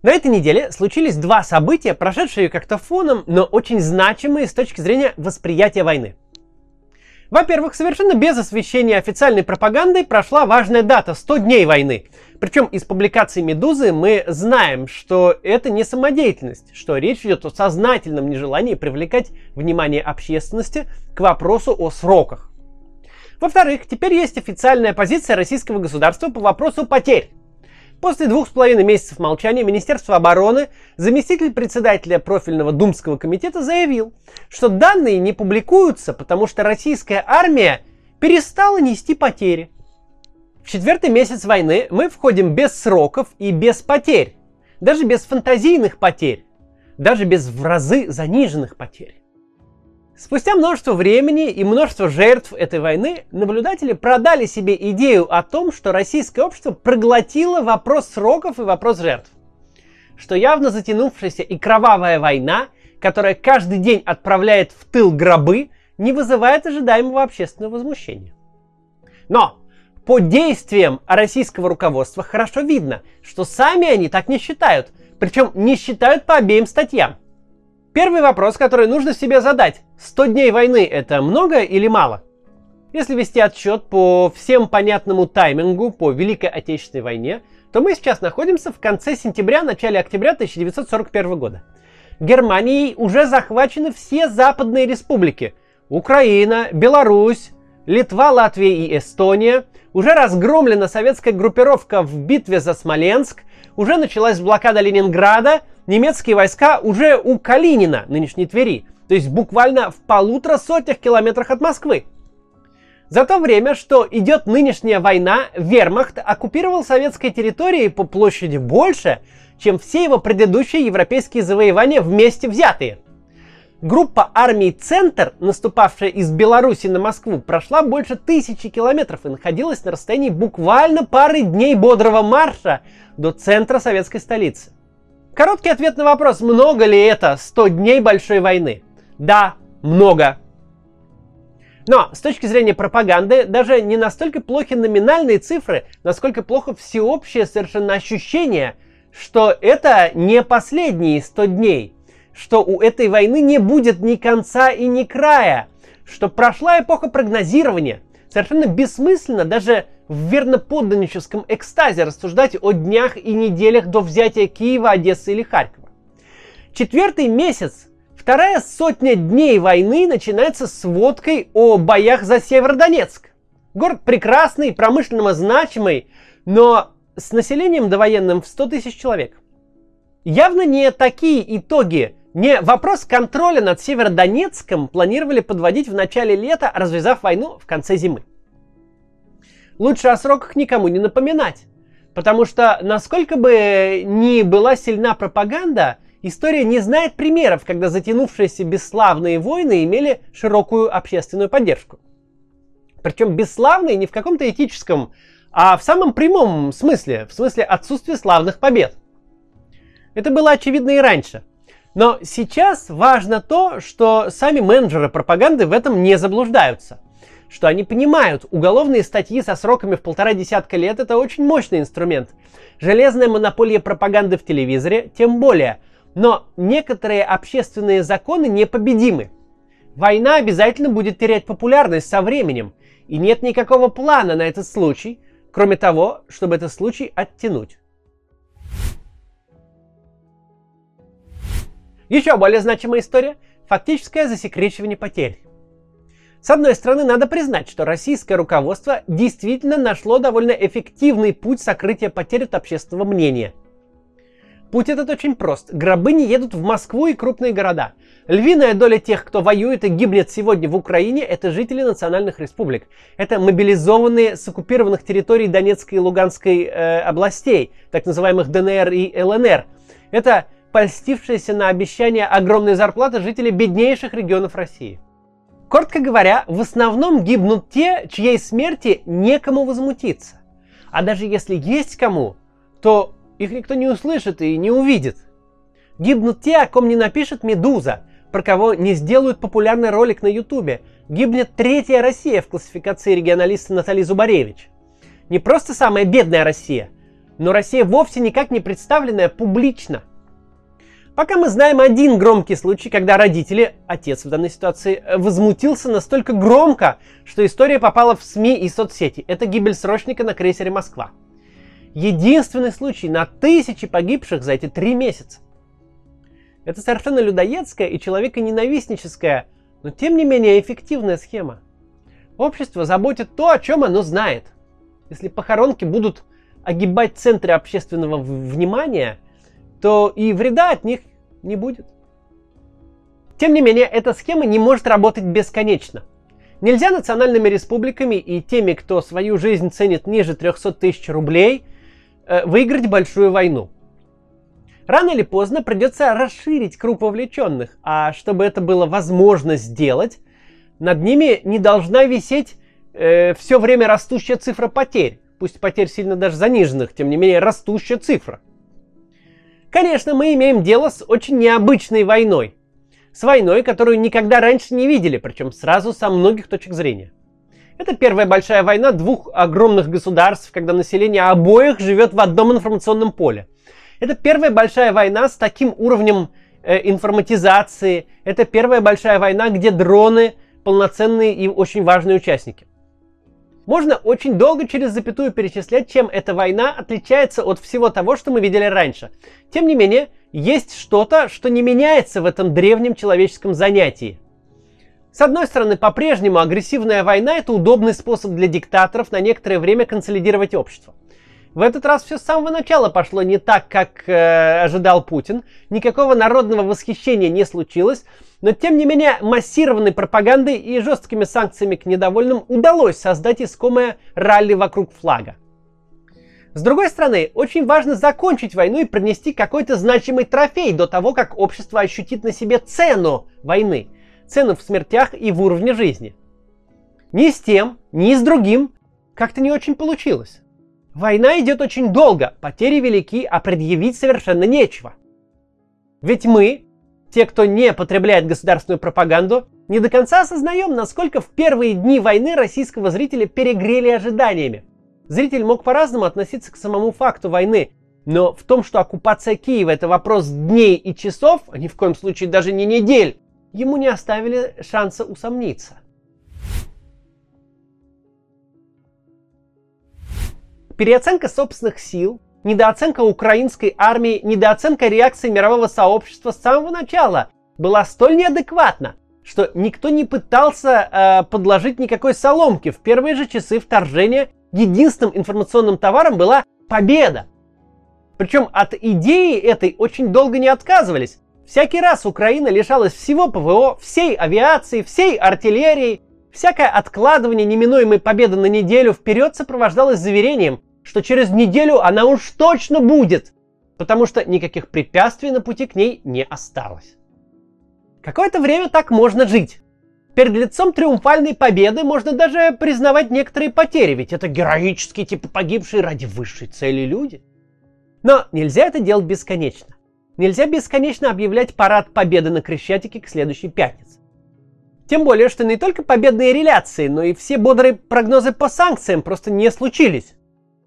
На этой неделе случились два события, прошедшие как-то фоном, но очень значимые с точки зрения восприятия войны. Во-первых, совершенно без освещения официальной пропагандой прошла важная дата – 100 дней войны. Причем из публикации «Медузы» мы знаем, что это не самодеятельность, что речь идет о сознательном нежелании привлекать внимание общественности к вопросу о сроках. Во-вторых, теперь есть официальная позиция российского государства по вопросу потерь. После двух с половиной месяцев молчания Министерство обороны, заместитель председателя профильного Думского комитета заявил, что данные не публикуются, потому что российская армия перестала нести потери. В четвертый месяц войны мы входим без сроков и без потерь. Даже без фантазийных потерь. Даже без в разы заниженных потерь. Спустя множество времени и множество жертв этой войны наблюдатели продали себе идею о том, что российское общество проглотило вопрос сроков и вопрос жертв. Что явно затянувшаяся и кровавая война, которая каждый день отправляет в тыл гробы, не вызывает ожидаемого общественного возмущения. Но по действиям российского руководства хорошо видно, что сами они так не считают, причем не считают по обеим статьям – Первый вопрос, который нужно себе задать. 100 дней войны это много или мало? Если вести отсчет по всем понятному таймингу по Великой Отечественной войне, то мы сейчас находимся в конце сентября, начале октября 1941 года. Германией уже захвачены все западные республики. Украина, Беларусь, Литва, Латвия и Эстония. Уже разгромлена советская группировка в битве за Смоленск. Уже началась блокада Ленинграда – немецкие войска уже у Калинина, нынешней Твери, то есть буквально в полутора сотнях километрах от Москвы. За то время, что идет нынешняя война, вермахт оккупировал советской территории по площади больше, чем все его предыдущие европейские завоевания вместе взятые. Группа армий «Центр», наступавшая из Беларуси на Москву, прошла больше тысячи километров и находилась на расстоянии буквально пары дней бодрого марша до центра советской столицы. Короткий ответ на вопрос, много ли это 100 дней большой войны? Да, много. Но с точки зрения пропаганды, даже не настолько плохи номинальные цифры, насколько плохо всеобщее совершенно ощущение, что это не последние 100 дней, что у этой войны не будет ни конца и ни края, что прошла эпоха прогнозирования. Совершенно бессмысленно даже в верноподданническом экстазе рассуждать о днях и неделях до взятия Киева, Одессы или Харькова. Четвертый месяц, вторая сотня дней войны начинается с водкой о боях за Северодонецк. Город прекрасный, промышленно значимый, но с населением довоенным в 100 тысяч человек. Явно не такие итоги, не вопрос контроля над Северодонецком планировали подводить в начале лета, развязав войну в конце зимы лучше о сроках никому не напоминать. Потому что, насколько бы ни была сильна пропаганда, история не знает примеров, когда затянувшиеся бесславные войны имели широкую общественную поддержку. Причем бесславные не в каком-то этическом, а в самом прямом смысле, в смысле отсутствия славных побед. Это было очевидно и раньше. Но сейчас важно то, что сами менеджеры пропаганды в этом не заблуждаются – что они понимают, уголовные статьи со сроками в полтора десятка лет это очень мощный инструмент. Железная монополия пропаганды в телевизоре тем более. Но некоторые общественные законы непобедимы. Война обязательно будет терять популярность со временем, и нет никакого плана на этот случай, кроме того, чтобы этот случай оттянуть. Еще более значимая история – фактическое засекречивание потерь. С одной стороны, надо признать, что российское руководство действительно нашло довольно эффективный путь сокрытия потерь от общественного мнения. Путь этот очень прост. Гробы не едут в Москву и крупные города. Львиная доля тех, кто воюет и гибнет сегодня в Украине, это жители национальных республик. Это мобилизованные с оккупированных территорий Донецкой и Луганской э, областей, так называемых ДНР и ЛНР. Это польстившиеся на обещание огромной зарплаты жители беднейших регионов России. Коротко говоря, в основном гибнут те, чьей смерти некому возмутиться. А даже если есть кому, то их никто не услышит и не увидит. Гибнут те, о ком не напишет «Медуза», про кого не сделают популярный ролик на Ютубе. Гибнет третья Россия в классификации регионалиста Натальи Зубаревич. Не просто самая бедная Россия, но Россия вовсе никак не представленная публично. Пока мы знаем один громкий случай, когда родители, отец в данной ситуации, возмутился настолько громко, что история попала в СМИ и соцсети. Это гибель срочника на крейсере «Москва». Единственный случай на тысячи погибших за эти три месяца. Это совершенно людоедская и человеконенавистническая, но тем не менее эффективная схема. Общество заботит то, о чем оно знает. Если похоронки будут огибать центры общественного внимания, то и вреда от них не будет. Тем не менее, эта схема не может работать бесконечно. Нельзя национальными республиками и теми, кто свою жизнь ценит ниже 300 тысяч рублей, э, выиграть большую войну. Рано или поздно придется расширить круг вовлеченных, а чтобы это было возможно сделать, над ними не должна висеть э, все время растущая цифра потерь. Пусть потерь сильно даже заниженных, тем не менее растущая цифра. Конечно, мы имеем дело с очень необычной войной. С войной, которую никогда раньше не видели, причем сразу со многих точек зрения. Это первая большая война двух огромных государств, когда население обоих живет в одном информационном поле. Это первая большая война с таким уровнем э, информатизации. Это первая большая война, где дроны полноценные и очень важные участники. Можно очень долго через запятую перечислять, чем эта война отличается от всего того, что мы видели раньше. Тем не менее, есть что-то, что не меняется в этом древнем человеческом занятии. С одной стороны, по-прежнему агрессивная война – это удобный способ для диктаторов на некоторое время консолидировать общество. В этот раз все с самого начала пошло не так, как э, ожидал Путин. Никакого народного восхищения не случилось. Но тем не менее, массированной пропагандой и жесткими санкциями к недовольным удалось создать искомое ралли вокруг флага. С другой стороны, очень важно закончить войну и принести какой-то значимый трофей до того, как общество ощутит на себе цену войны, цену в смертях и в уровне жизни. Ни с тем, ни с другим как-то не очень получилось. Война идет очень долго, потери велики, а предъявить совершенно нечего. Ведь мы, те, кто не потребляет государственную пропаганду, не до конца осознаем, насколько в первые дни войны российского зрителя перегрели ожиданиями. Зритель мог по-разному относиться к самому факту войны, но в том, что оккупация Киева это вопрос дней и часов, а ни в коем случае даже не недель, ему не оставили шанса усомниться. Переоценка собственных сил, недооценка украинской армии, недооценка реакции мирового сообщества с самого начала была столь неадекватна, что никто не пытался э, подложить никакой соломки. В первые же часы вторжения единственным информационным товаром была победа. Причем от идеи этой очень долго не отказывались. Всякий раз Украина лишалась всего ПВО, всей авиации, всей артиллерии. Всякое откладывание неминуемой победы на неделю вперед сопровождалось заверением, что через неделю она уж точно будет, потому что никаких препятствий на пути к ней не осталось. Какое-то время так можно жить. Перед лицом триумфальной победы можно даже признавать некоторые потери, ведь это героические, типа погибшие ради высшей цели люди. Но нельзя это делать бесконечно. Нельзя бесконечно объявлять парад победы на Крещатике к следующей пятнице. Тем более, что не только победные реляции, но и все бодрые прогнозы по санкциям просто не случились.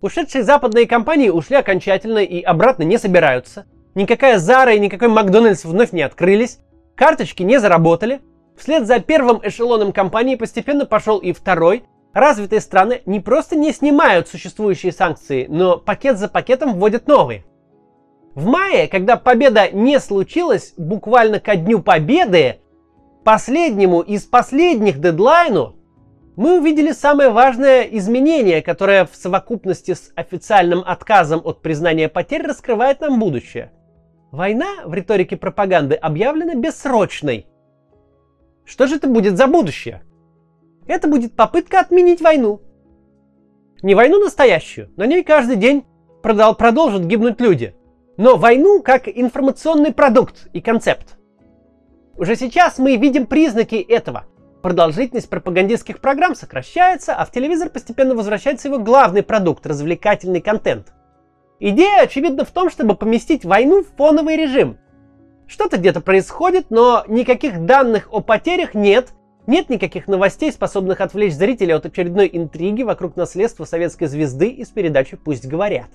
Ушедшие западные компании ушли окончательно и обратно не собираются. Никакая Zara и никакой Макдональдс вновь не открылись. Карточки не заработали. Вслед за первым эшелоном компании постепенно пошел и второй. Развитые страны не просто не снимают существующие санкции, но пакет за пакетом вводят новые. В мае, когда победа не случилась, буквально ко дню победы, последнему из последних дедлайну, мы увидели самое важное изменение, которое в совокупности с официальным отказом от признания потерь раскрывает нам будущее. Война в риторике пропаганды объявлена бессрочной. Что же это будет за будущее? Это будет попытка отменить войну. Не войну настоящую, на ней каждый день продолжат гибнуть люди. Но войну как информационный продукт и концепт. Уже сейчас мы видим признаки этого. Продолжительность пропагандистских программ сокращается, а в телевизор постепенно возвращается его главный продукт – развлекательный контент. Идея, очевидно, в том, чтобы поместить войну в фоновый режим. Что-то где-то происходит, но никаких данных о потерях нет, нет никаких новостей, способных отвлечь зрителя от очередной интриги вокруг наследства советской звезды из передачи «Пусть говорят».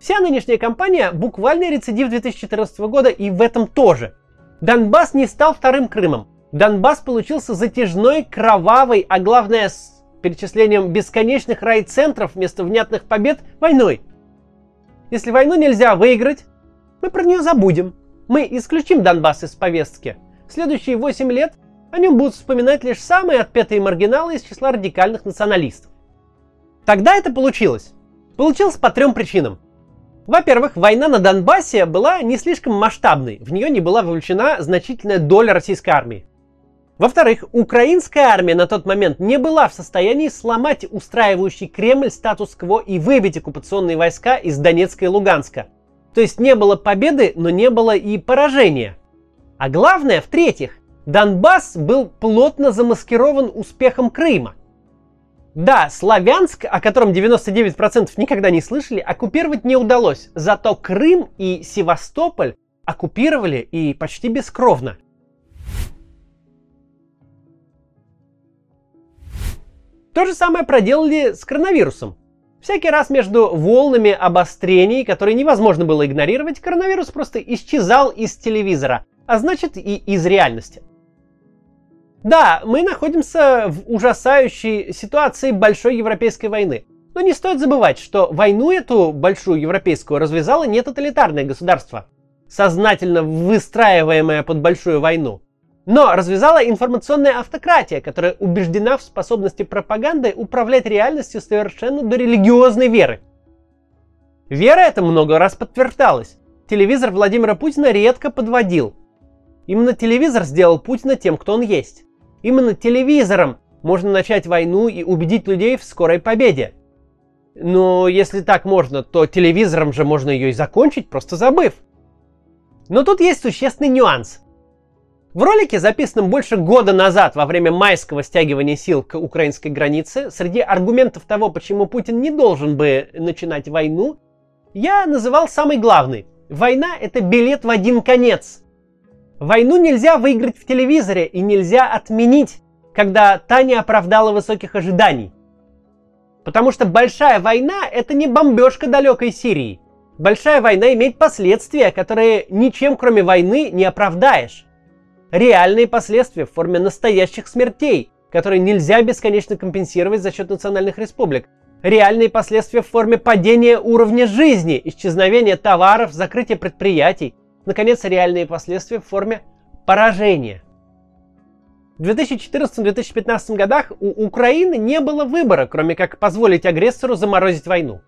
Вся нынешняя кампания буквальный рецидив 2014 года и в этом тоже. Донбасс не стал вторым Крымом. Донбасс получился затяжной, кровавой, а главное с перечислением бесконечных райцентров вместо внятных побед войной. Если войну нельзя выиграть, мы про нее забудем. Мы исключим Донбасс из повестки. В следующие 8 лет о нем будут вспоминать лишь самые отпетые маргиналы из числа радикальных националистов. Тогда это получилось. Получилось по трем причинам. Во-первых, война на Донбассе была не слишком масштабной, в нее не была вовлечена значительная доля российской армии. Во-вторых, украинская армия на тот момент не была в состоянии сломать устраивающий Кремль статус-кво и выбить оккупационные войска из Донецка и Луганска. То есть не было победы, но не было и поражения. А главное, в-третьих, Донбасс был плотно замаскирован успехом Крыма. Да, Славянск, о котором 99% никогда не слышали, оккупировать не удалось. Зато Крым и Севастополь оккупировали и почти бескровно. То же самое проделали с коронавирусом. Всякий раз между волнами обострений, которые невозможно было игнорировать, коронавирус просто исчезал из телевизора, а значит и из реальности. Да, мы находимся в ужасающей ситуации большой европейской войны. Но не стоит забывать, что войну эту большую европейскую развязало не тоталитарное государство, сознательно выстраиваемое под большую войну, но развязала информационная автократия, которая убеждена в способности пропаганды управлять реальностью совершенно до религиозной веры. Вера эта много раз подтверждалась. Телевизор Владимира Путина редко подводил. Именно телевизор сделал Путина тем, кто он есть. Именно телевизором можно начать войну и убедить людей в скорой победе. Но если так можно, то телевизором же можно ее и закончить, просто забыв. Но тут есть существенный нюанс. В ролике, записанном больше года назад во время майского стягивания сил к украинской границе, среди аргументов того, почему Путин не должен бы начинать войну, я называл самый главный. Война – это билет в один конец. Войну нельзя выиграть в телевизоре и нельзя отменить, когда та не оправдала высоких ожиданий. Потому что большая война – это не бомбежка далекой Сирии. Большая война имеет последствия, которые ничем кроме войны не оправдаешь. Реальные последствия в форме настоящих смертей, которые нельзя бесконечно компенсировать за счет национальных республик. Реальные последствия в форме падения уровня жизни, исчезновения товаров, закрытия предприятий, наконец, реальные последствия в форме поражения. В 2014-2015 годах у Украины не было выбора, кроме как позволить агрессору заморозить войну.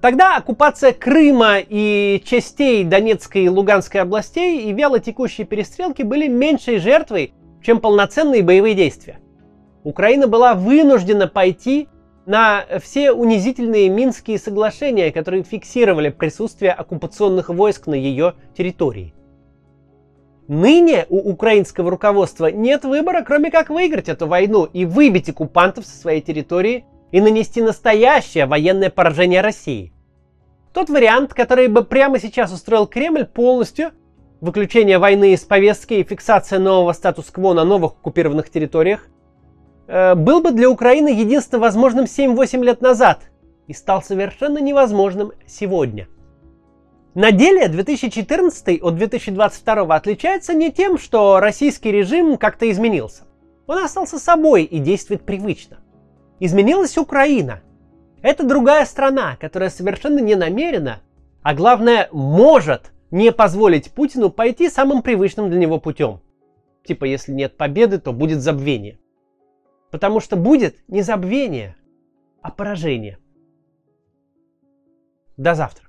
Тогда оккупация Крыма и частей Донецкой и Луганской областей и вяло текущие перестрелки были меньшей жертвой, чем полноценные боевые действия. Украина была вынуждена пойти на все унизительные Минские соглашения, которые фиксировали присутствие оккупационных войск на ее территории. Ныне у украинского руководства нет выбора, кроме как выиграть эту войну и выбить оккупантов со своей территории и нанести настоящее военное поражение России. Тот вариант, который бы прямо сейчас устроил Кремль полностью, выключение войны из повестки и фиксация нового статус-кво на новых оккупированных территориях, Э, был бы для Украины единственно возможным 7-8 лет назад и стал совершенно невозможным сегодня. На деле 2014 от 2022 отличается не тем, что российский режим как-то изменился. Он остался собой и действует привычно. Изменилась Украина. Это другая страна, которая совершенно не намерена, а главное может не позволить Путину пойти самым привычным для него путем. Типа, если нет победы, то будет забвение. Потому что будет не забвение, а поражение. До завтра.